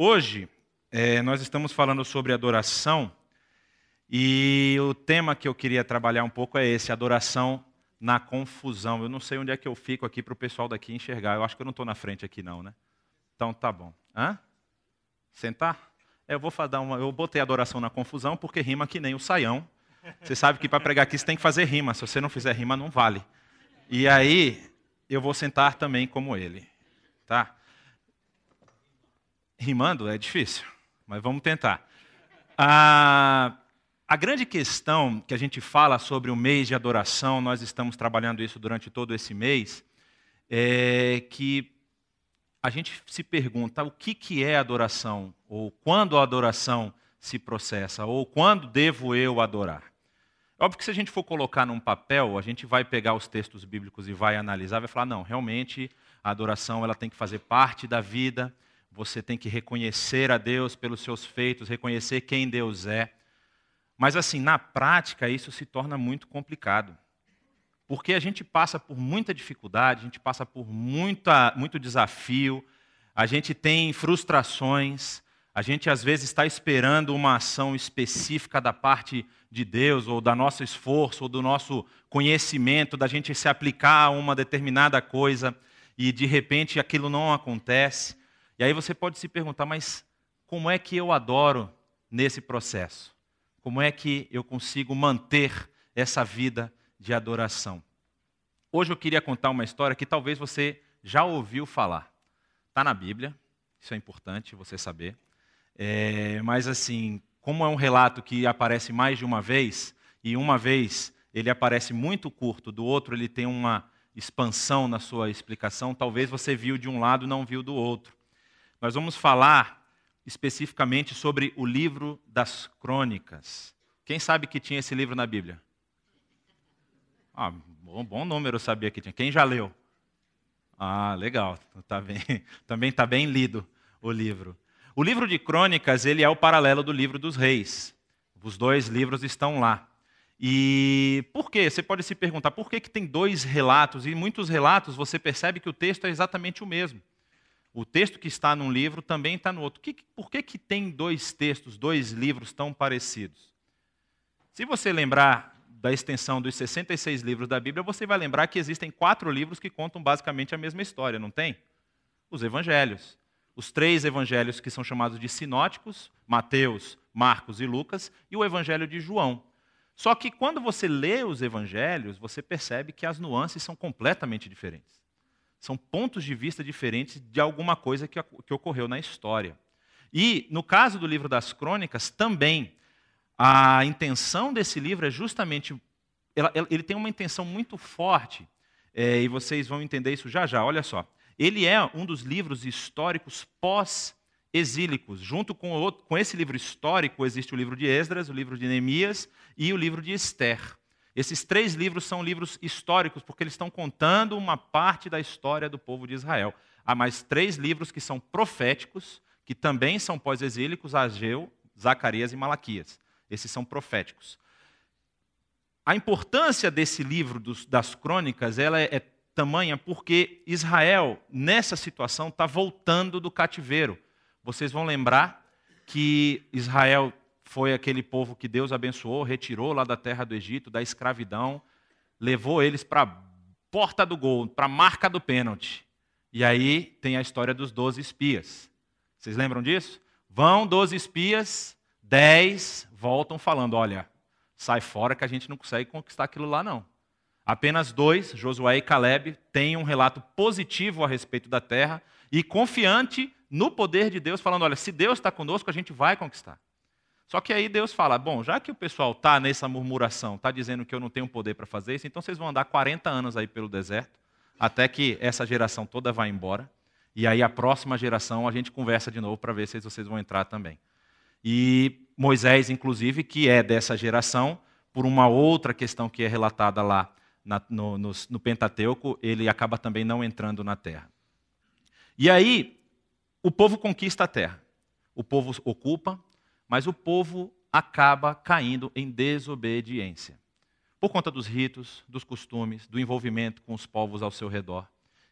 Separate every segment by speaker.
Speaker 1: Hoje, é, nós estamos falando sobre adoração e o tema que eu queria trabalhar um pouco é esse: adoração na confusão. Eu não sei onde é que eu fico aqui para o pessoal daqui enxergar. Eu acho que eu não estou na frente aqui, não, né? Então tá bom. Hã? Sentar? É, eu vou fazer uma. Eu botei adoração na confusão porque rima que nem o saião. Você sabe que para pregar aqui você tem que fazer rima. Se você não fizer rima, não vale. E aí, eu vou sentar também como ele. Tá? Rimando é difícil, mas vamos tentar. A, grande questão que a gente fala sobre o mês de adoração, nós estamos trabalhando isso durante todo esse mês, é que a gente se pergunta o que, que é adoração, ou quando a adoração se processa, ou quando devo eu adorar. Óbvio que se a gente for colocar num papel, a gente vai pegar os textos bíblicos e vai analisar, vai falar, não, realmente a adoração ela tem que fazer parte da vida, você tem que reconhecer a Deus pelos seus feitos, reconhecer quem Deus é. Mas, assim, na prática, isso se torna muito complicado. Porque a gente passa por muita dificuldade, a gente passa por muita, muito desafio, a gente tem frustrações, a gente às vezes está esperando uma ação específica da parte de Deus, ou do nosso esforço, ou do nosso conhecimento, da gente se aplicar a uma determinada coisa, e de repente aquilo não acontece. E aí você pode se perguntar, mas como é que eu adoro nesse processo? Como é que eu consigo manter essa vida de adoração? Hoje eu queria contar uma história que talvez você já ouviu falar. Está na Bíblia, isso é importante você saber. É, mas assim, como é um relato que aparece mais de uma vez, e uma vez ele aparece muito curto, do outro ele tem uma expansão na sua explicação, talvez você viu de um lado e não viu do outro. Nós vamos falar especificamente sobre o livro das crônicas. Quem sabe que tinha esse livro na Bíblia? Ah, bom, bom número eu sabia que tinha. Quem já leu? Ah, legal. Tá bem, também está bem lido o livro. O livro de crônicas ele é o paralelo do livro dos reis. Os dois livros estão lá. E por quê? Você pode se perguntar por que, que tem dois relatos, e muitos relatos você percebe que o texto é exatamente o mesmo. O texto que está num livro também está no outro. por que, que tem dois textos, dois livros tão parecidos? Se você lembrar da extensão dos 66 livros da Bíblia, você vai lembrar que existem quatro livros que contam basicamente a mesma história, não tem? Os evangelhos. Os três evangelhos que são chamados de sinóticos, Mateus, Marcos e Lucas, e o evangelho de João. Só que quando você lê os evangelhos, você percebe que as nuances são completamente diferentes. São pontos de vista diferentes de alguma coisa que, que ocorreu na história. E, no caso do livro das crônicas, também, a intenção desse livro é justamente. Ela, ele tem uma intenção muito forte, é, e vocês vão entender isso já já. Olha só. Ele é um dos livros históricos pós-exílicos. Junto com, outro, com esse livro histórico, existe o livro de Esdras, o livro de Neemias e o livro de Esther. Esses três livros são livros históricos, porque eles estão contando uma parte da história do povo de Israel. Há mais três livros que são proféticos, que também são pós-exílicos: Ageu, Zacarias e Malaquias. Esses são proféticos. A importância desse livro dos, das crônicas ela é, é tamanha porque Israel, nessa situação, está voltando do cativeiro. Vocês vão lembrar que Israel foi aquele povo que Deus abençoou, retirou lá da terra do Egito, da escravidão, levou eles para a porta do gol, para a marca do pênalti. E aí tem a história dos doze espias. Vocês lembram disso? Vão doze espias, dez voltam falando: olha, sai fora que a gente não consegue conquistar aquilo lá, não. Apenas dois, Josué e Caleb, têm um relato positivo a respeito da terra e confiante no poder de Deus, falando: olha, se Deus está conosco, a gente vai conquistar. Só que aí Deus fala: bom, já que o pessoal está nessa murmuração, está dizendo que eu não tenho poder para fazer isso, então vocês vão andar 40 anos aí pelo deserto, até que essa geração toda vá embora. E aí a próxima geração a gente conversa de novo para ver se vocês vão entrar também. E Moisés, inclusive, que é dessa geração, por uma outra questão que é relatada lá na, no, no, no Pentateuco, ele acaba também não entrando na terra. E aí, o povo conquista a terra. O povo ocupa, mas o povo acaba caindo em desobediência. Por conta dos ritos, dos costumes, do envolvimento com os povos ao seu redor.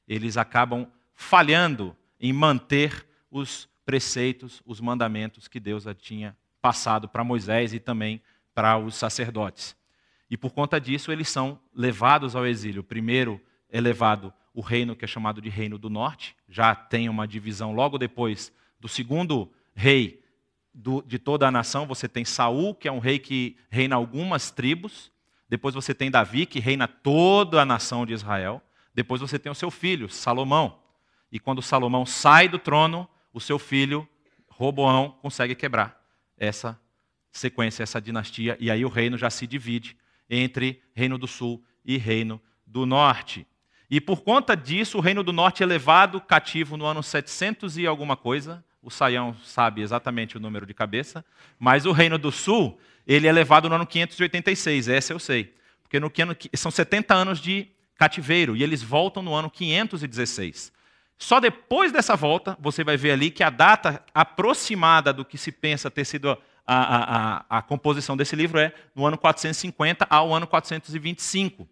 Speaker 1: Eles acabam falhando em manter os preceitos, os mandamentos que Deus tinha passado para Moisés e também para os sacerdotes. E por conta disso, eles são levados ao exílio. Primeiro é levado o reino que é chamado de Reino do Norte, já tem uma divisão logo depois do segundo rei do, de toda a nação. Você tem Saul, que é um rei que reina algumas tribos. Depois você tem Davi, que reina toda a nação de Israel. Depois você tem o seu filho, Salomão. E quando Salomão sai do trono, o seu filho, Roboão, consegue quebrar essa sequência, essa dinastia. E aí o reino já se divide entre Reino do Sul e Reino do Norte. E por conta disso, o Reino do Norte é levado cativo no ano 700 e alguma coisa. O Saião sabe exatamente o número de cabeça. Mas o Reino do Sul, ele é levado no ano 586. Essa eu sei. Porque no, são 70 anos de cativeiro. E eles voltam no ano 516. Só depois dessa volta, você vai ver ali que a data aproximada do que se pensa ter sido a, a, a, composição desse livro é no ano 450 ao ano 425.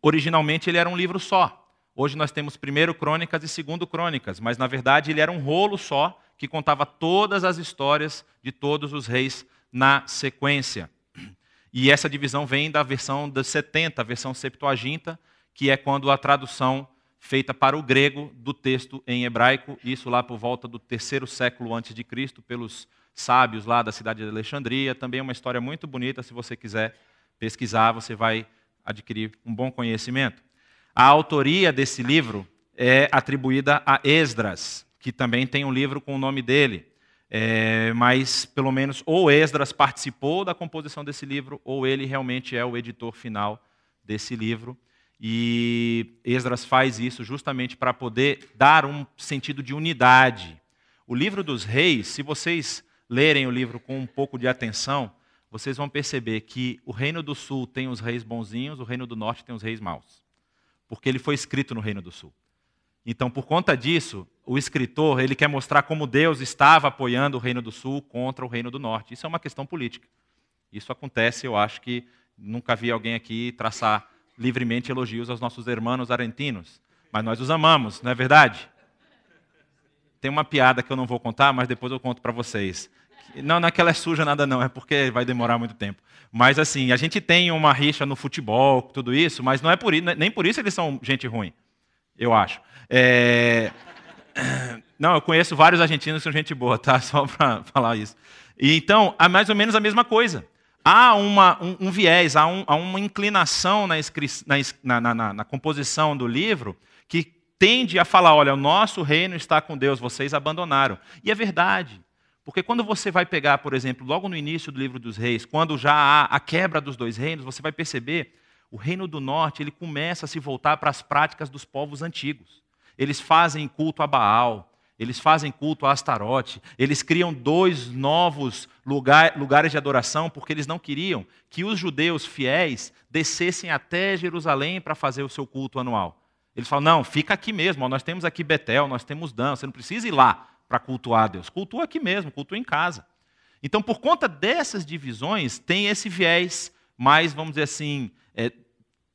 Speaker 1: Originalmente ele era um livro só. Hoje nós temos primeiro Crônicas e segundo Crônicas, mas na verdade ele era um rolo só que contava todas as histórias de todos os reis na sequência. E essa divisão vem da versão dos 70, a versão Septuaginta, que é quando a tradução feita para o grego do texto em hebraico, isso lá por volta do terceiro século antes de Cristo, pelos sábios lá da cidade de Alexandria. Também é uma história muito bonita, se você quiser pesquisar, você vai adquirir um bom conhecimento. A autoria desse livro é atribuída a Esdras, que também tem um livro com o nome dele. É, mas, pelo menos, ou Esdras participou da composição desse livro, ou ele realmente é o editor final desse livro. E Esdras faz isso justamente para poder dar um sentido de unidade. O livro dos reis, se vocês lerem o livro com um pouco de atenção, vocês vão perceber que o reino do sul tem os reis bonzinhos, o reino do norte tem os reis maus. Porque ele foi escrito no reino do sul. Então, por conta disso, o escritor ele quer mostrar como Deus estava apoiando o reino do sul contra o reino do norte. Isso é uma questão política. Isso acontece, eu acho que nunca vi alguém aqui traçar livremente elogios aos nossos irmãos argentinos. Mas nós os amamos, não é verdade? Tem uma piada que eu não vou contar, mas depois eu conto para vocês. Não, não é que ela é suja nada não, é porque vai demorar muito tempo. Mas assim, a gente tem uma rixa no futebol, tudo isso, mas não é por isso, nem por isso eles são gente ruim, eu acho. É... Não, eu conheço vários argentinos que são gente boa, tá? Só para falar isso. E, então, é mais ou menos a mesma coisa. Há uma, um, um viés, há, um, há, uma inclinação na, na, na, na composição do livro que tende a falar: olha, o nosso reino está com Deus, vocês abandonaram. E é verdade. Porque quando você vai pegar, por exemplo, logo no início do livro dos reis, quando já há a quebra dos dois reinos, você vai perceber o reino do norte ele começa a se voltar para as práticas dos povos antigos. Eles fazem culto a Baal, eles fazem culto a Astarote, eles criam dois novos lugar, lugares de adoração, porque eles não queriam que os judeus fiéis descessem até Jerusalém para fazer o seu culto anual. Eles falam: não, fica aqui mesmo, nós temos aqui Betel, nós temos Dan, você não precisa ir lá para cultuar a Deus, cultua aqui mesmo, cultua em casa. Então, por conta dessas divisões, tem esse viés mais, vamos dizer assim, é,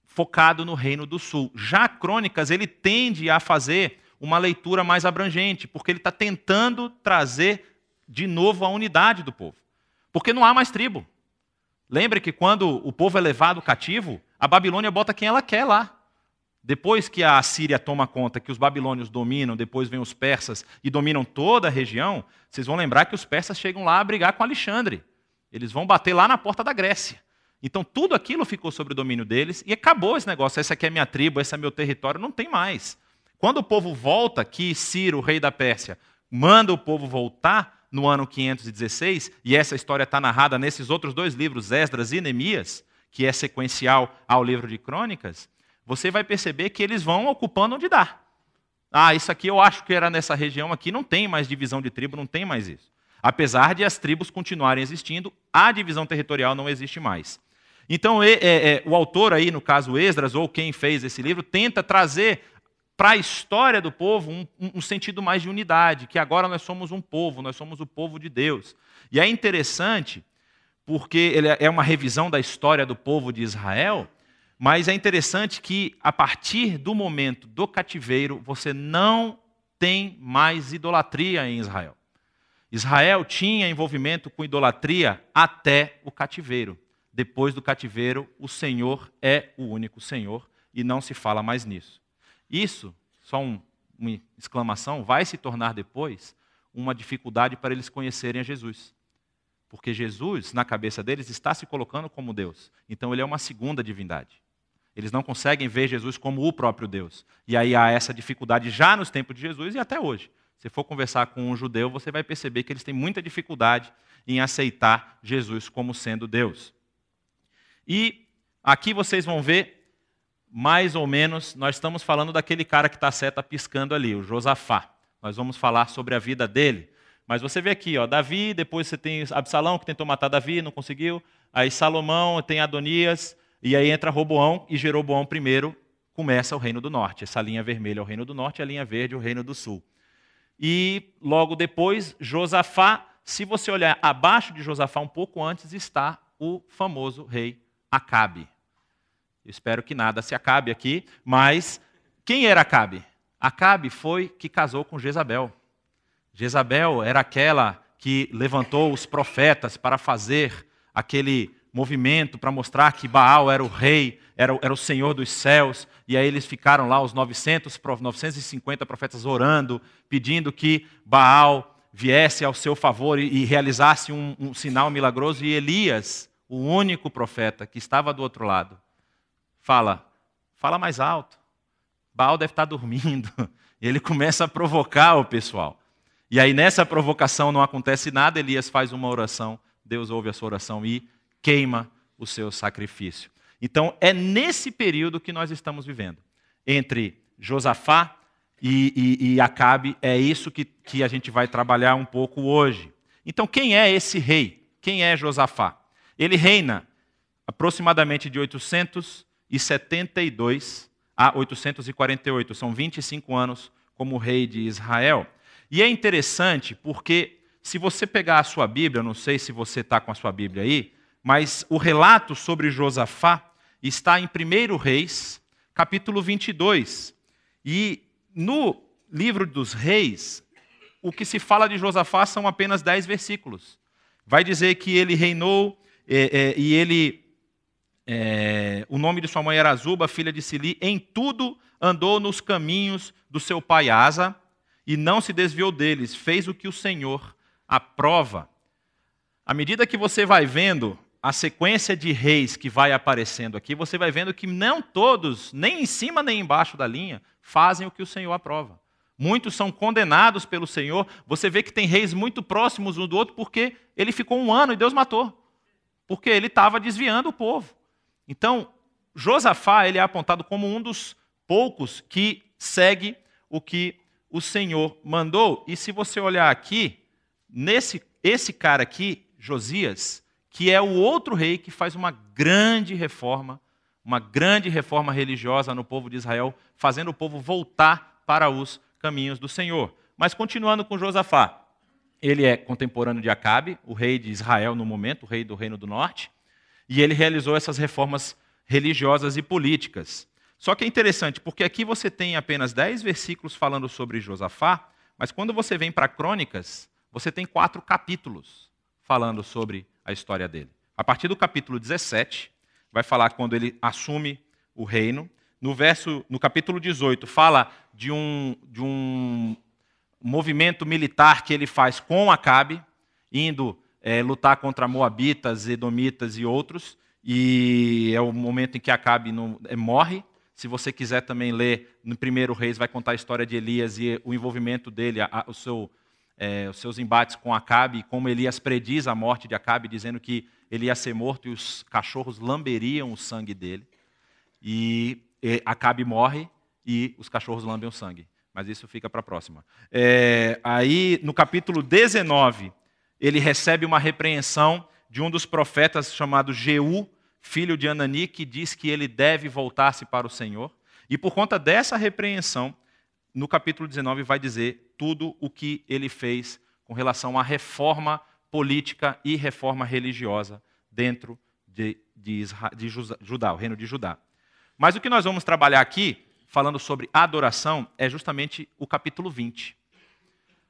Speaker 1: focado no Reino do Sul. Já Crônicas, ele tende a fazer uma leitura mais abrangente, porque ele está tentando trazer de novo a unidade do povo. Porque não há mais tribo. Lembre que quando o povo é levado cativo, a Babilônia bota quem ela quer lá. Depois que a Síria toma conta, que os babilônios dominam, depois vem os persas e dominam toda a região, vocês vão lembrar que os persas chegam lá a brigar com Alexandre. Eles vão bater lá na porta da Grécia. Então tudo aquilo ficou sob o domínio deles e acabou esse negócio. Essa aqui é minha tribo, esse é meu território, não tem mais. Quando o povo volta, que Ciro, rei da Pérsia, manda o povo voltar no ano 516, e essa história está narrada nesses outros dois livros, Esdras e Neemias, que é sequencial ao livro de Crônicas, você vai perceber que eles vão ocupando onde dá. Ah, isso aqui eu acho que era nessa região aqui, não tem mais divisão de tribo, não tem mais isso. Apesar de as tribos continuarem existindo, a divisão territorial não existe mais. Então, é, é, o autor aí, no caso Esdras, ou quem fez esse livro, tenta trazer para a história do povo um, um, sentido mais de unidade, que agora nós somos um povo, nós somos o povo de Deus. E é interessante, porque ele é uma revisão da história do povo de Israel, mas é interessante que, a partir do momento do cativeiro, você não tem mais idolatria em Israel. Israel tinha envolvimento com idolatria até o cativeiro. Depois do cativeiro, o Senhor é o único Senhor e não se fala mais nisso. Isso, só um, uma exclamação, vai se tornar depois uma dificuldade para eles conhecerem a Jesus. Porque Jesus, na cabeça deles, está se colocando como Deus. Então ele é uma segunda divindade. Eles não conseguem ver Jesus como o próprio Deus. E aí há essa dificuldade já nos tempos de Jesus e até hoje. Se for conversar com um judeu, você vai perceber que eles têm muita dificuldade em aceitar Jesus como sendo Deus. E aqui vocês vão ver, mais ou menos, nós estamos falando daquele cara que está a seta piscando ali, o Josafá. Nós vamos falar sobre a vida dele. Mas você vê aqui, ó, Davi, depois você tem Absalão, que tentou matar Davi, não conseguiu. Aí Salomão, tem Adonias, e aí entra Roboão, e Jeroboão primeiro começa o reino do norte. Essa linha vermelha é o reino do norte, a linha verde é o reino do sul. E logo depois, Josafá, se você olhar abaixo de Josafá, um pouco antes, está o famoso rei Acabe. Eu espero que nada se acabe aqui, mas quem era Acabe? Acabe foi que casou com Jezabel. Jezabel era aquela que levantou os profetas para fazer aquele movimento para mostrar que Baal era o rei, era, era o senhor dos céus, e aí eles ficaram lá, os 900, 950 profetas, orando, pedindo que Baal viesse ao seu favor e, e realizasse um, um sinal milagroso, e Elias, o único profeta que estava do outro lado, fala: fala mais alto. Baal deve estar dormindo. E ele começa a provocar o pessoal. E aí, nessa provocação, não acontece nada. Elias faz uma oração, Deus ouve a sua oração e queima o seu sacrifício. Então, é nesse período que nós estamos vivendo. Entre Josafá e, e, e Acabe, é isso que, que a gente vai trabalhar um pouco hoje. Então, quem é esse rei? Quem é Josafá? Ele reina aproximadamente de 872 a 848, são 25 anos como rei de Israel. E é interessante porque, se você pegar a sua Bíblia, não sei se você está com a sua Bíblia aí, mas o relato sobre Josafá está em 1 Reis, capítulo 22. E no livro dos Reis, o que se fala de Josafá são apenas 10 versículos. Vai dizer que ele reinou é, é, e ele. É, o nome de sua mãe era Azuba, filha de Sili. Em tudo andou nos caminhos do seu pai Asa e não se desviou deles. Fez o que o Senhor aprova. À medida que você vai vendo a sequência de reis que vai aparecendo aqui, você vai vendo que não todos, nem em cima nem embaixo da linha, fazem o que o Senhor aprova. Muitos são condenados pelo Senhor. Você vê que tem reis muito próximos um do outro porque ele ficou um ano e Deus matou. Porque ele estava desviando o povo. Então, Josafá ele é apontado como um dos poucos que segue o que o Senhor mandou. E se você olhar aqui, nesse esse cara aqui, Josias, que é o outro rei que faz uma grande reforma, uma grande reforma religiosa no povo de Israel, fazendo o povo voltar para os caminhos do Senhor. Mas continuando com Josafá, ele é contemporâneo de Acabe, o rei de Israel no momento, o rei do Reino do Norte, e ele realizou essas reformas religiosas e políticas. Só que é interessante, porque aqui você tem apenas dez versículos falando sobre Josafá, mas quando você vem para Crônicas, você tem quatro capítulos falando sobre a história dele. A partir do capítulo 17, vai falar quando ele assume o reino. No verso, no capítulo 18, fala de um, de um movimento militar que ele faz com Acabe, indo é, lutar contra Moabitas, Edomitas e outros. E é o momento em que Acabe é, morre. Se você quiser também ler no primeiro Reis, vai contar a história de Elias e o envolvimento dele, a, o seu é, os seus embates com Acabe, como Elias prediz a morte de Acabe, dizendo que ele ia ser morto e os cachorros lamberiam o sangue dele. E, e Acabe morre e os cachorros lambem o sangue. Mas isso fica para a próxima. É, aí, no capítulo 19, ele recebe uma repreensão de um dos profetas chamado Jeú, filho de Anani, que diz que ele deve voltar-se para o Senhor. E por conta dessa repreensão, no capítulo 19 vai dizer tudo o que ele fez com relação à reforma política e reforma religiosa dentro de, de, de Judá, o reino de Judá. Mas o que nós vamos trabalhar aqui, falando sobre adoração é justamente o capítulo 20.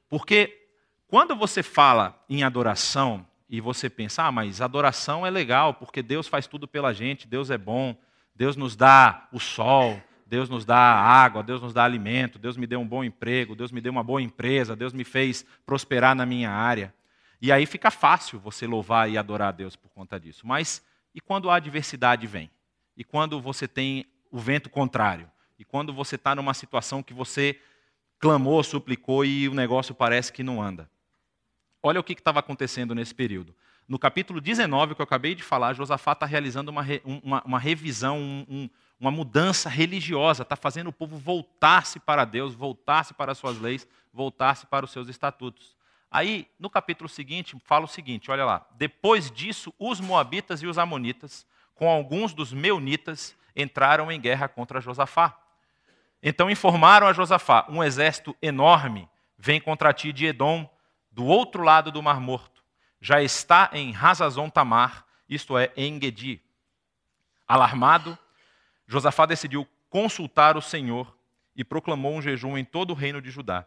Speaker 1: Porque quando você fala em adoração e você pensa, ah, mas adoração é legal, porque Deus faz tudo pela gente, Deus é bom, Deus nos dá o sol, Deus nos dá água, Deus nos dá alimento, Deus me deu um bom emprego, Deus me deu uma boa empresa, Deus me fez prosperar na minha área. E aí fica fácil você louvar e adorar a Deus por conta disso. Mas e quando a adversidade vem? E quando você tem o vento contrário? E quando você está numa situação que você clamou, suplicou e o negócio parece que não anda? Olha o que estava acontecendo nesse período. No capítulo 19, que eu acabei de falar, Josafá está realizando uma, uma, uma revisão, um, uma mudança religiosa, está fazendo o povo voltar-se para Deus, voltar-se para as suas leis, voltar-se para os seus estatutos. Aí, no capítulo seguinte, fala o seguinte: olha lá. Depois disso, os Moabitas e os Amonitas, com alguns dos Meunitas, entraram em guerra contra Josafá. Então informaram a Josafá: um exército enorme vem contra ti de Edom, do outro lado do Mar Morto. Já está em Hazazon Tamar, isto é, em Gedi. Alarmado, Josafá decidiu consultar o Senhor e proclamou um jejum em todo o reino de Judá.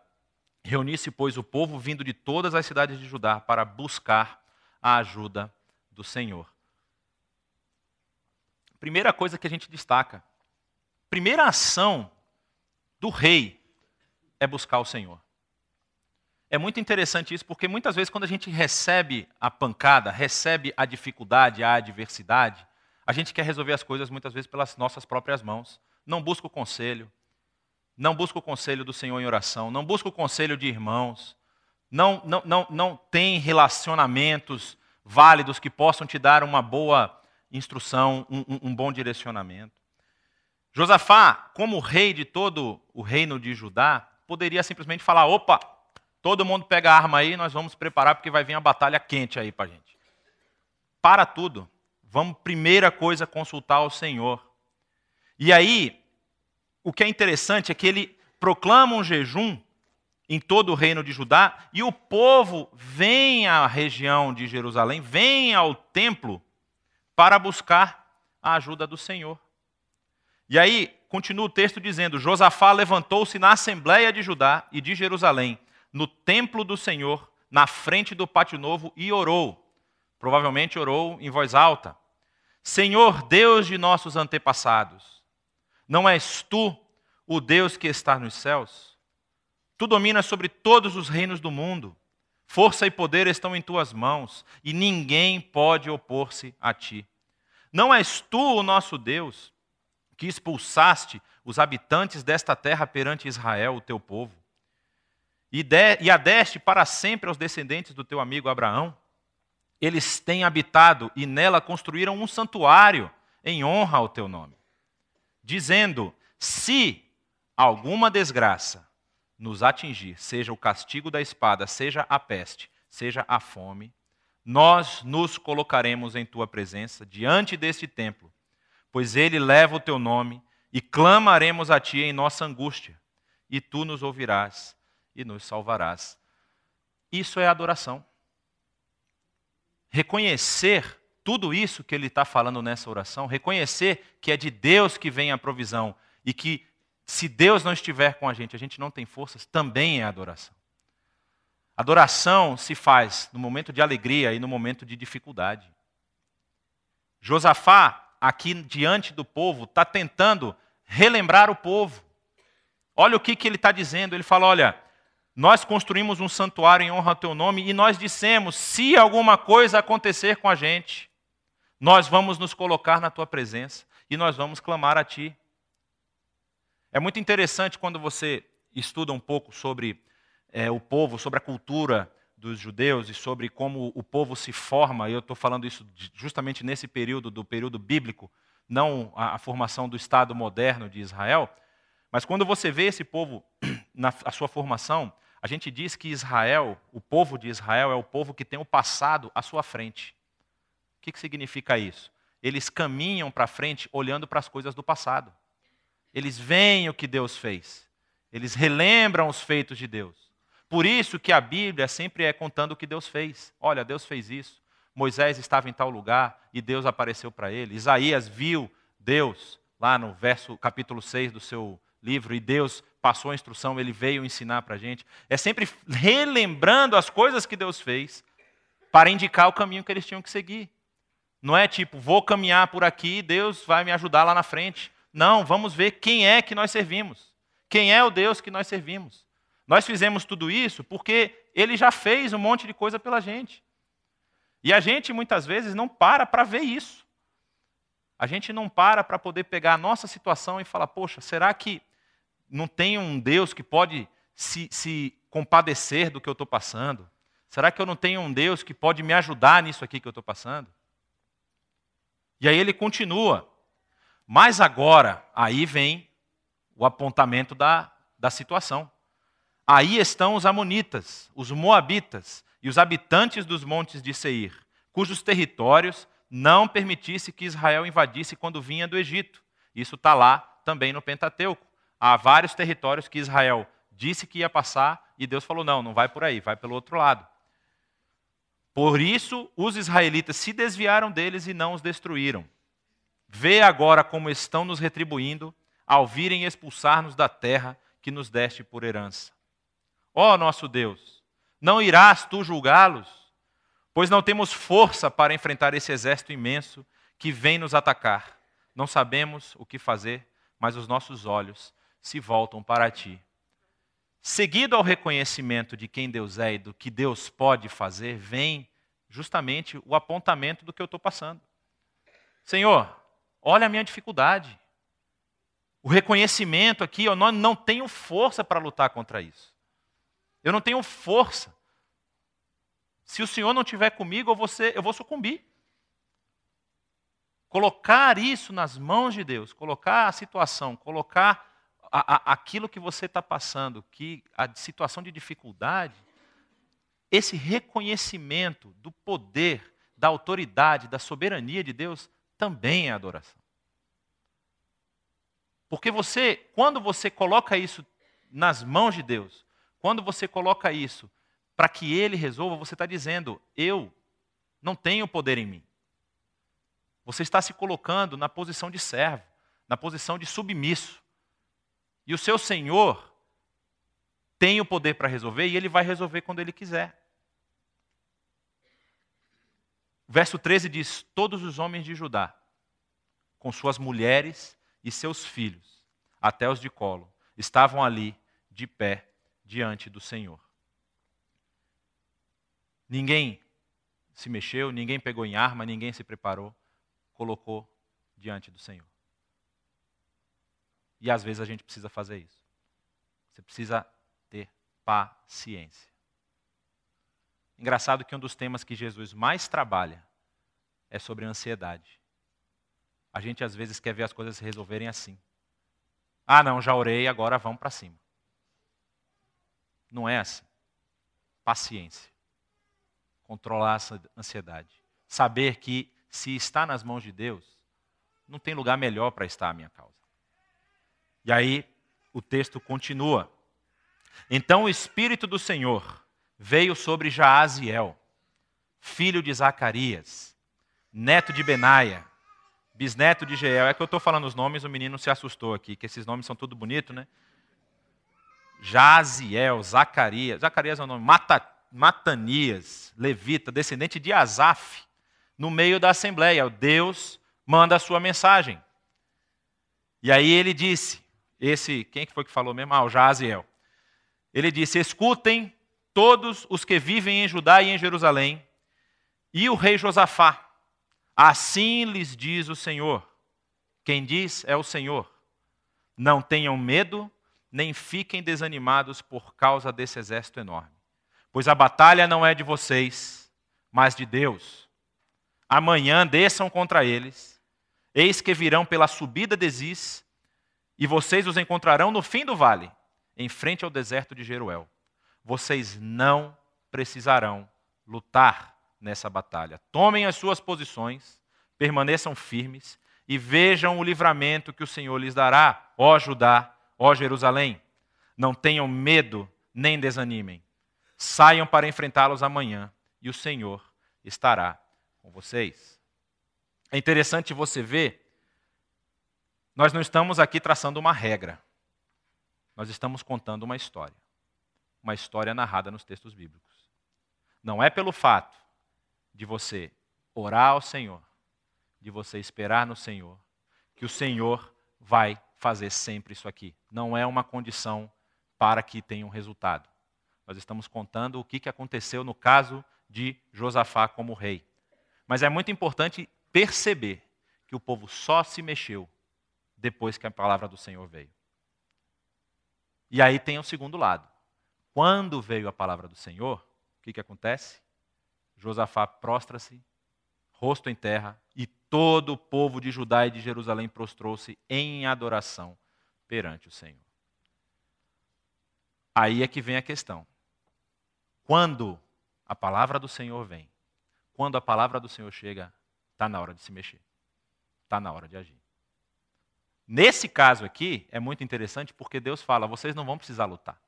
Speaker 1: Reuni-se, pois, o povo vindo de todas as cidades de Judá para buscar a ajuda do Senhor. Primeira coisa que a gente destaca: primeira ação do rei é buscar o Senhor. É muito interessante isso, porque muitas vezes, quando a gente recebe a pancada, recebe a dificuldade, a adversidade, a gente quer resolver as coisas muitas vezes pelas nossas próprias mãos. Não busca o conselho. Não busca o conselho do Senhor em oração. Não busca o conselho de irmãos. Não, não, não, não tem relacionamentos válidos que possam te dar uma boa instrução, um, um, um bom direcionamento. Josafá, como rei de todo o reino de Judá, poderia simplesmente falar: opa, todo mundo pega a arma aí, nós vamos preparar porque vai vir a batalha quente aí para gente. Para tudo. Vamos, primeira coisa, consultar o Senhor. E aí, o que é interessante é que ele proclama um jejum em todo o reino de Judá e o povo vem à região de Jerusalém, vem ao templo para buscar a ajuda do Senhor. E aí, continua o texto dizendo: Josafá levantou-se na assembleia de Judá e de Jerusalém, no templo do Senhor, na frente do pátio novo, e orou. Provavelmente orou em voz alta. Senhor Deus de nossos antepassados, não és tu o Deus que está nos céus? Tu dominas sobre todos os reinos do mundo. Força e poder estão em tuas mãos, e ninguém pode opor-se a ti. Não és tu o nosso Deus, que expulsaste os habitantes desta terra perante Israel, o teu povo, e, de, e a deste para sempre aos descendentes do teu amigo Abraão? Eles têm habitado e nela construíram um santuário em honra ao teu nome, dizendo: se alguma desgraça nos atingir, seja o castigo da espada, seja a peste, seja a fome, nós nos colocaremos em tua presença diante deste templo, pois ele leva o teu nome e clamaremos a ti em nossa angústia, e tu nos ouvirás e nos salvarás. Isso é adoração reconhecer tudo isso que ele está falando nessa oração, reconhecer que é de Deus que vem a provisão e que se Deus não estiver com a gente, a gente não tem forças, também é adoração. Adoração se faz no momento de alegria e no momento de dificuldade. Josafá, aqui diante do povo, está tentando relembrar o povo. Olha o que, que ele está dizendo. Ele fala: olha, nós construímos um santuário em honra ao teu nome e nós dissemos: se alguma coisa acontecer com a gente, nós vamos nos colocar na tua presença e nós vamos clamar a ti. É muito interessante quando você estuda um pouco sobre é, o povo, sobre a cultura dos judeus e sobre como o povo se forma, eu estou falando isso justamente nesse período, do período bíblico, não a, a formação do Estado moderno de Israel, mas quando você vê esse povo na sua formação, a gente diz que Israel, o povo de Israel, é o povo que tem o passado à sua frente. O que, que significa isso? Eles caminham para frente olhando para as coisas do passado. Eles veem o que Deus fez. Eles relembram os feitos de Deus. Por isso que a Bíblia sempre é contando o que Deus fez. Olha, Deus fez isso. Moisés estava em tal lugar e Deus apareceu para ele. Isaías viu Deus lá no verso capítulo 6 do seu livro e Deus passou a instrução, ele veio ensinar para a gente. É sempre relembrando as coisas que Deus fez para indicar o caminho que eles tinham que seguir. Não é tipo, vou caminhar por aqui, Deus vai me ajudar lá na frente. Não, vamos ver quem é que nós servimos. Quem é o Deus que nós servimos. Nós fizemos tudo isso porque ele já fez um monte de coisa pela gente. E a gente muitas vezes não para para ver isso. A gente não para para poder pegar a nossa situação e falar: poxa, será que não tem um Deus que pode se, se compadecer do que eu estou passando? Será que eu não tenho um Deus que pode me ajudar nisso aqui que eu estou passando? E aí ele continua. Mas agora, aí vem o apontamento da, da situação. Aí estão os Amonitas, os Moabitas, e os habitantes dos montes de Seir, cujos territórios não permitisse que Israel invadisse quando vinha do Egito. Isso está lá também no Pentateuco. Há vários territórios que Israel disse que ia passar e Deus falou: não, não vai por aí, vai pelo outro lado. Por isso, os israelitas se desviaram deles e não os destruíram. Vê agora como estão nos retribuindo ao virem expulsar-nos da terra que nos deste por herança. Ó nosso Deus, não irás tu julgá-los? Pois não temos força para enfrentar esse exército imenso que vem nos atacar. Não sabemos o que fazer, mas os nossos olhos se voltam para ti. Seguido ao reconhecimento de quem Deus é e do que Deus pode fazer, vem justamente o apontamento do que eu estou passando. Senhor, olha a minha dificuldade. O reconhecimento aqui, eu não, não tenho força para lutar contra isso. Eu não tenho força. Se o Senhor não estiver comigo, eu vou, ser, eu vou sucumbir. Colocar isso nas mãos de Deus, colocar a situação, colocar a, a, aquilo que você está passando, que a situação de dificuldade, esse reconhecimento do poder, da autoridade, da soberania de Deus, também é adoração. Porque você, quando você coloca isso nas mãos de Deus, quando você coloca isso para que ele resolva, você está dizendo: eu não tenho poder em mim. Você está se colocando na posição de servo, na posição de submisso. E o seu Senhor tem o poder para resolver e ele vai resolver quando ele quiser. verso 13 diz: Todos os homens de Judá, com suas mulheres e seus filhos, até os de colo, estavam ali de pé diante do Senhor. Ninguém se mexeu, ninguém pegou em arma, ninguém se preparou, colocou diante do Senhor. E às vezes a gente precisa fazer isso. Você precisa ter paciência. Engraçado que um dos temas que Jesus mais trabalha é sobre ansiedade. A gente às vezes quer ver as coisas se resolverem assim. Ah, não, já orei, agora vamos para cima. Não é assim. Paciência. Controlar essa ansiedade. Saber que se está nas mãos de Deus, não tem lugar melhor para estar a minha causa. E aí o texto continua. Então o Espírito do Senhor veio sobre Jaaziel, filho de Zacarias, neto de Benaia, bisneto de Jeel. É que eu estou falando os nomes, o menino se assustou aqui, que esses nomes são tudo bonito, né? Jaziel, Zacarias, Zacarias é o nome, Mata, Matanias, levita, descendente de Asaf, no meio da assembleia. Deus manda a sua mensagem. E aí ele disse, esse, quem foi que falou mesmo? Ah, o Jaziel. Ele disse: Escutem todos os que vivem em Judá e em Jerusalém, e o rei Josafá. Assim lhes diz o Senhor. Quem diz é o Senhor. Não tenham medo, nem fiquem desanimados por causa desse exército enorme. Pois a batalha não é de vocês, mas de Deus. Amanhã desçam contra eles, eis que virão pela subida de Ziz, e vocês os encontrarão no fim do vale, em frente ao deserto de Jeruel. Vocês não precisarão lutar nessa batalha. Tomem as suas posições, permaneçam firmes e vejam o livramento que o Senhor lhes dará, ó Judá Ó Jerusalém, não tenham medo nem desanimem. Saiam para enfrentá-los amanhã e o Senhor estará com vocês. É interessante você ver, nós não estamos aqui traçando uma regra. Nós estamos contando uma história. Uma história narrada nos textos bíblicos. Não é pelo fato de você orar ao Senhor, de você esperar no Senhor, que o Senhor vai fazer sempre isso aqui. Não é uma condição para que tenha um resultado. Nós estamos contando o que aconteceu no caso de Josafá como rei. Mas é muito importante perceber que o povo só se mexeu depois que a palavra do Senhor veio. E aí tem o segundo lado. Quando veio a palavra do Senhor, o que, que acontece? Josafá prostra-se, rosto em terra, e todo o povo de Judá e de Jerusalém prostrou-se em adoração perante o Senhor. Aí é que vem a questão. Quando a palavra do Senhor vem, quando a palavra do Senhor chega, está na hora de se mexer, está na hora de agir. Nesse caso aqui, é muito interessante porque Deus fala: vocês não vão precisar lutar.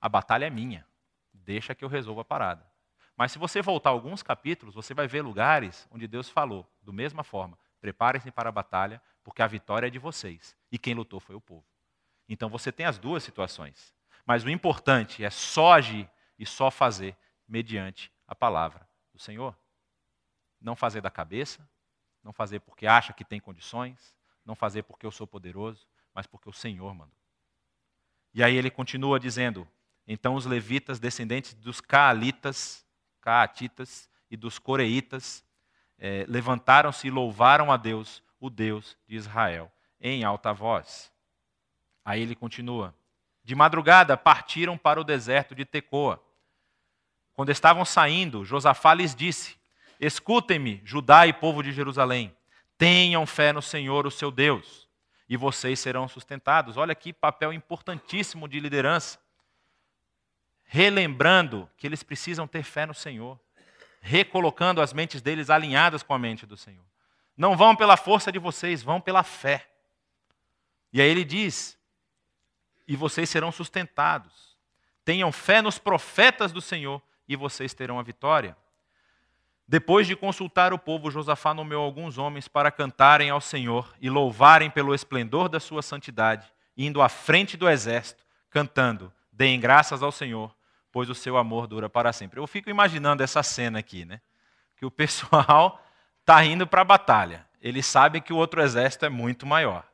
Speaker 1: A batalha é minha. Deixa que eu resolva a parada. Mas se você voltar alguns capítulos, você vai ver lugares onde Deus falou, da mesma forma: preparem-se para a batalha, porque a vitória é de vocês. E quem lutou foi o povo. Então você tem as duas situações. Mas o importante é só agir e só fazer mediante a palavra do Senhor. Não fazer da cabeça, não fazer porque acha que tem condições, não fazer porque eu sou poderoso, mas porque o Senhor mandou. E aí ele continua dizendo: então os levitas, descendentes dos caalitas, caatitas e dos coreitas, eh, levantaram-se e louvaram a Deus, o Deus de Israel, em alta voz. Aí ele continua: de madrugada partiram para o deserto de Tecoa. Quando estavam saindo, Josafá lhes disse: Escutem-me, Judá e povo de Jerusalém. Tenham fé no Senhor, o seu Deus, e vocês serão sustentados. Olha que papel importantíssimo de liderança. Relembrando que eles precisam ter fé no Senhor, recolocando as mentes deles alinhadas com a mente do Senhor. Não vão pela força de vocês, vão pela fé. E aí ele diz: e vocês serão sustentados. Tenham fé nos profetas do Senhor e vocês terão a vitória. Depois de consultar o povo, Josafá nomeou alguns homens para cantarem ao Senhor e louvarem pelo esplendor da sua santidade, indo à frente do exército, cantando: Deem graças ao Senhor, pois o seu amor dura para sempre. Eu fico imaginando essa cena aqui, né? Que o pessoal está indo para a batalha. Eles sabem que o outro exército é muito maior.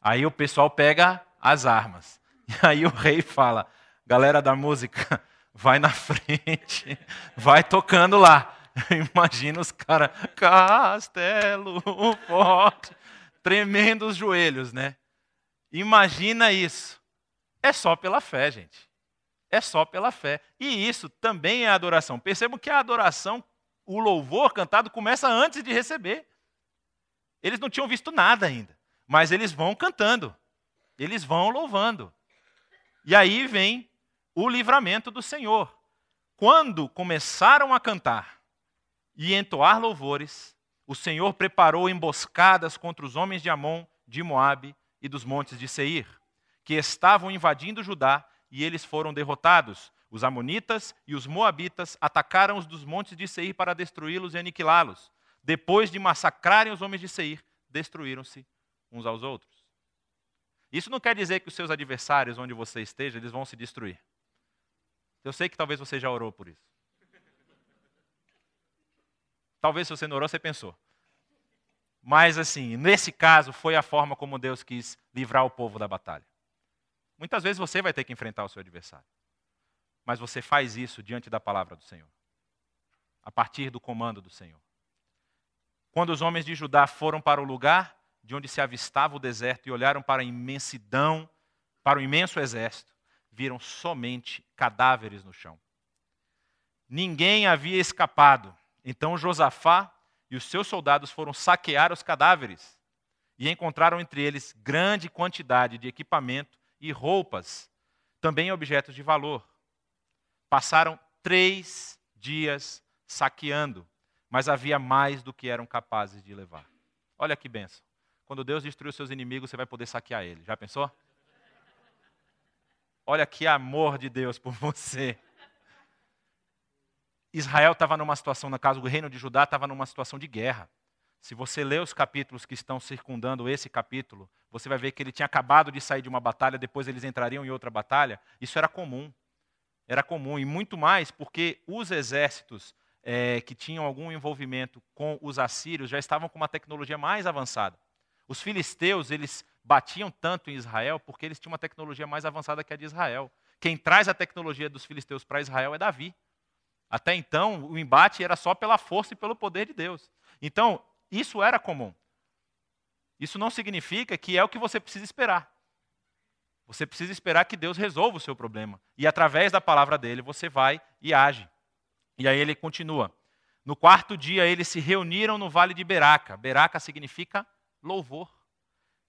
Speaker 1: Aí o pessoal pega as armas. E aí o rei fala: Galera da música, vai na frente, vai tocando lá. Imagina os caras, castelo forte, tremendo os joelhos, né? Imagina isso. É só pela fé, gente. É só pela fé. E isso também é adoração. Percebam que a adoração, o louvor cantado, começa antes de receber. Eles não tinham visto nada ainda, mas eles vão cantando, eles vão louvando. E aí vem o livramento do Senhor. Quando começaram a cantar, e entoar louvores, o Senhor preparou emboscadas contra os homens de Amon, de Moabe e dos montes de Seir, que estavam invadindo Judá, e eles foram derrotados. Os amonitas e os moabitas atacaram os dos montes de Seir para destruí-los e aniquilá-los. Depois de massacrarem os homens de Seir, destruíram-se uns aos outros. Isso não quer dizer que os seus adversários, onde você esteja, eles vão se destruir. Eu sei que talvez você já orou por isso. Talvez se você não orou, você pensou. Mas, assim, nesse caso, foi a forma como Deus quis livrar o povo da batalha. Muitas vezes você vai ter que enfrentar o seu adversário. Mas você faz isso diante da palavra do Senhor, a partir do comando do Senhor. Quando os homens de Judá foram para o lugar de onde se avistava o deserto e olharam para a imensidão, para o imenso exército, viram somente cadáveres no chão. Ninguém havia escapado então Josafá e os seus soldados foram saquear os cadáveres e encontraram entre eles grande quantidade de equipamento e roupas, também objetos de valor. Passaram três dias saqueando, mas havia mais do que eram capazes de levar. Olha que benção. Quando Deus destruir os seus inimigos, você vai poder saquear eles. Já pensou? Olha que amor de Deus por você. Israel estava numa situação, no caso, o reino de Judá estava numa situação de guerra. Se você ler os capítulos que estão circundando esse capítulo, você vai ver que ele tinha acabado de sair de uma batalha, depois eles entrariam em outra batalha. Isso era comum. Era comum, e muito mais porque os exércitos é, que tinham algum envolvimento com os assírios já estavam com uma tecnologia mais avançada. Os filisteus, eles batiam tanto em Israel porque eles tinham uma tecnologia mais avançada que a de Israel. Quem traz a tecnologia dos filisteus para Israel é Davi. Até então, o embate era só pela força e pelo poder de Deus. Então, isso era comum. Isso não significa que é o que você precisa esperar. Você precisa esperar que Deus resolva o seu problema. E através da palavra dele, você vai e age. E aí ele continua. No quarto dia, eles se reuniram no vale de Beraca. Beraca significa louvor.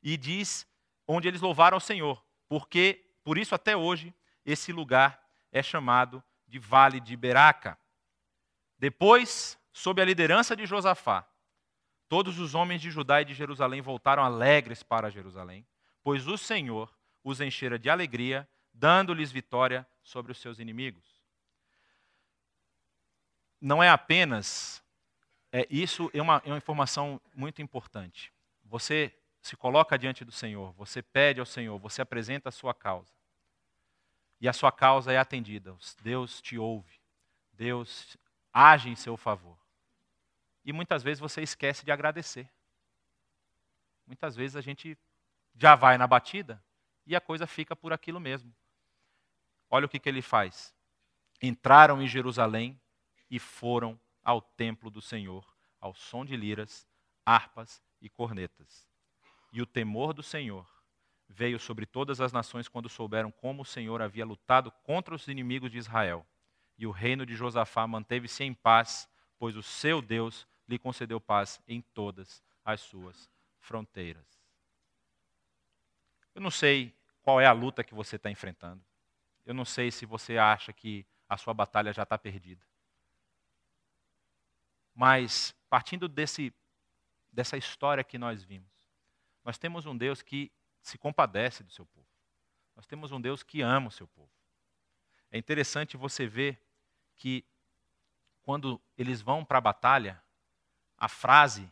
Speaker 1: E diz onde eles louvaram ao Senhor. Porque, por isso, até hoje, esse lugar é chamado de Vale de Beraca. Depois, sob a liderança de Josafá, Todos os homens de Judá e de Jerusalém voltaram alegres para Jerusalém, pois o Senhor os enchera de alegria, dando-lhes vitória sobre os seus inimigos. Não é apenas, é, isso é uma, é uma informação muito importante. Você se coloca diante do Senhor, você pede ao Senhor, você apresenta a sua causa. E a sua causa é atendida. Deus te ouve. Deus age em seu favor. E muitas vezes você esquece de agradecer. Muitas vezes a gente já vai na batida e a coisa fica por aquilo mesmo. Olha o que, que ele faz. Entraram em Jerusalém e foram ao templo do Senhor, ao som de liras, harpas e cornetas. E o temor do Senhor veio sobre todas as nações quando souberam como o Senhor havia lutado contra os inimigos de Israel. E o reino de Josafá manteve-se em paz, pois o seu Deus lhe concedeu paz em todas as suas fronteiras. Eu não sei qual é a luta que você está enfrentando. Eu não sei se você acha que a sua batalha já está perdida. Mas, partindo desse, dessa história que nós vimos, nós temos um Deus que se compadece do seu povo. Nós temos um Deus que ama o seu povo. É interessante você ver que, quando eles vão para a batalha, a frase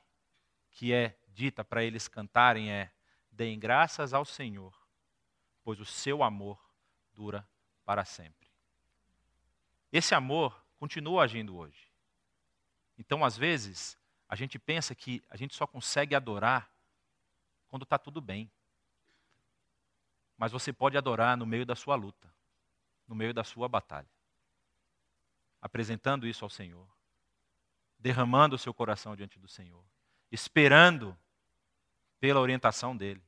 Speaker 1: que é dita para eles cantarem é: Deem graças ao Senhor, pois o seu amor dura para sempre. Esse amor continua agindo hoje. Então, às vezes, a gente pensa que a gente só consegue adorar quando está tudo bem. Mas você pode adorar no meio da sua luta, no meio da sua batalha, apresentando isso ao Senhor derramando o seu coração diante do Senhor, esperando pela orientação dele.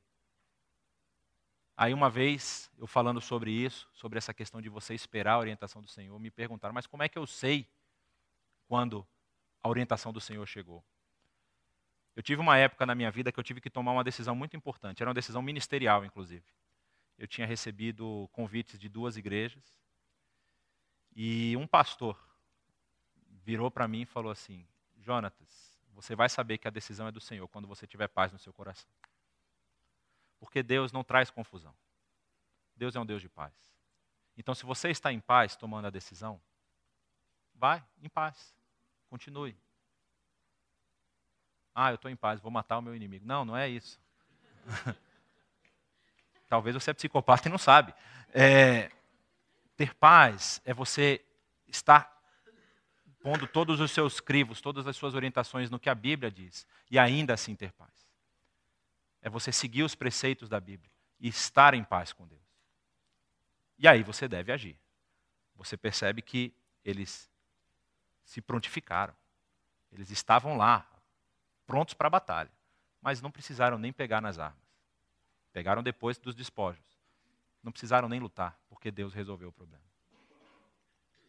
Speaker 1: Aí uma vez, eu falando sobre isso, sobre essa questão de você esperar a orientação do Senhor, me perguntaram, mas como é que eu sei quando a orientação do Senhor chegou? Eu tive uma época na minha vida que eu tive que tomar uma decisão muito importante, era uma decisão ministerial, inclusive. Eu tinha recebido convites de duas igrejas, e um pastor virou para mim e falou assim: Jonatas, você vai saber que a decisão é do Senhor quando você tiver paz no seu coração. Porque Deus não traz confusão. Deus é um Deus de paz. Então, se você está em paz tomando a decisão, vai em paz. Continue. Ah, eu estou em paz, vou matar o meu inimigo. Não, não é isso. Talvez você é psicopata e não sabe. É, ter paz é você estar pondo todos os seus crivos, todas as suas orientações no que a Bíblia diz, e ainda assim ter paz. É você seguir os preceitos da Bíblia e estar em paz com Deus. E aí você deve agir. Você percebe que eles se prontificaram. Eles estavam lá, prontos para a batalha, mas não precisaram nem pegar nas armas. Pegaram depois dos despojos. Não precisaram nem lutar, porque Deus resolveu o problema.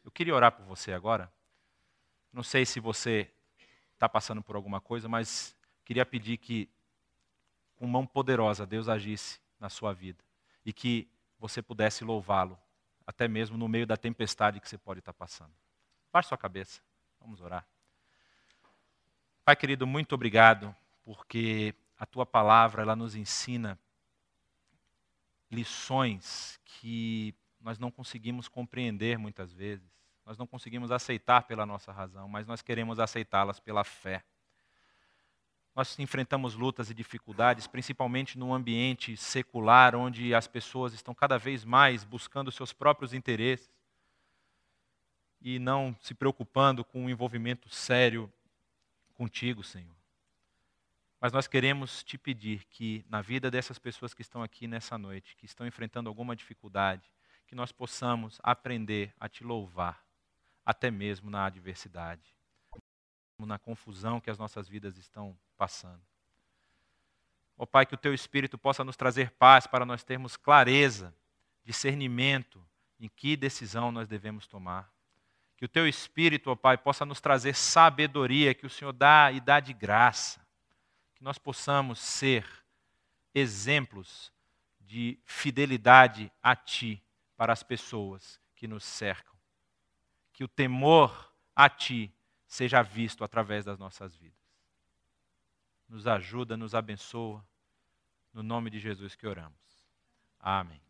Speaker 1: Eu queria orar por você agora. Não sei se você está passando por alguma coisa, mas queria pedir que, com mão poderosa, Deus agisse na sua vida e que você pudesse louvá-lo, até mesmo no meio da tempestade que você pode estar tá passando. Baixe sua cabeça, vamos orar. Pai querido, muito obrigado, porque a tua palavra ela nos ensina lições que nós não conseguimos compreender muitas vezes nós não conseguimos aceitar pela nossa razão, mas nós queremos aceitá-las pela fé. nós enfrentamos lutas e dificuldades, principalmente no ambiente secular, onde as pessoas estão cada vez mais buscando seus próprios interesses e não se preocupando com um envolvimento sério contigo, Senhor. Mas nós queremos te pedir que, na vida dessas pessoas que estão aqui nessa noite, que estão enfrentando alguma dificuldade, que nós possamos aprender a te louvar, até mesmo na adversidade, na confusão que as nossas vidas estão passando. Ó oh, Pai, que o teu Espírito possa nos trazer paz para nós termos clareza, discernimento em que decisão nós devemos tomar. Que o teu Espírito, ó oh, Pai, possa nos trazer sabedoria que o Senhor dá e dá de graça. Que nós possamos ser exemplos de fidelidade a Ti para as pessoas que nos cercam. Que o temor a Ti seja visto através das nossas vidas nos ajuda, nos abençoa. No nome de Jesus que oramos. Amém.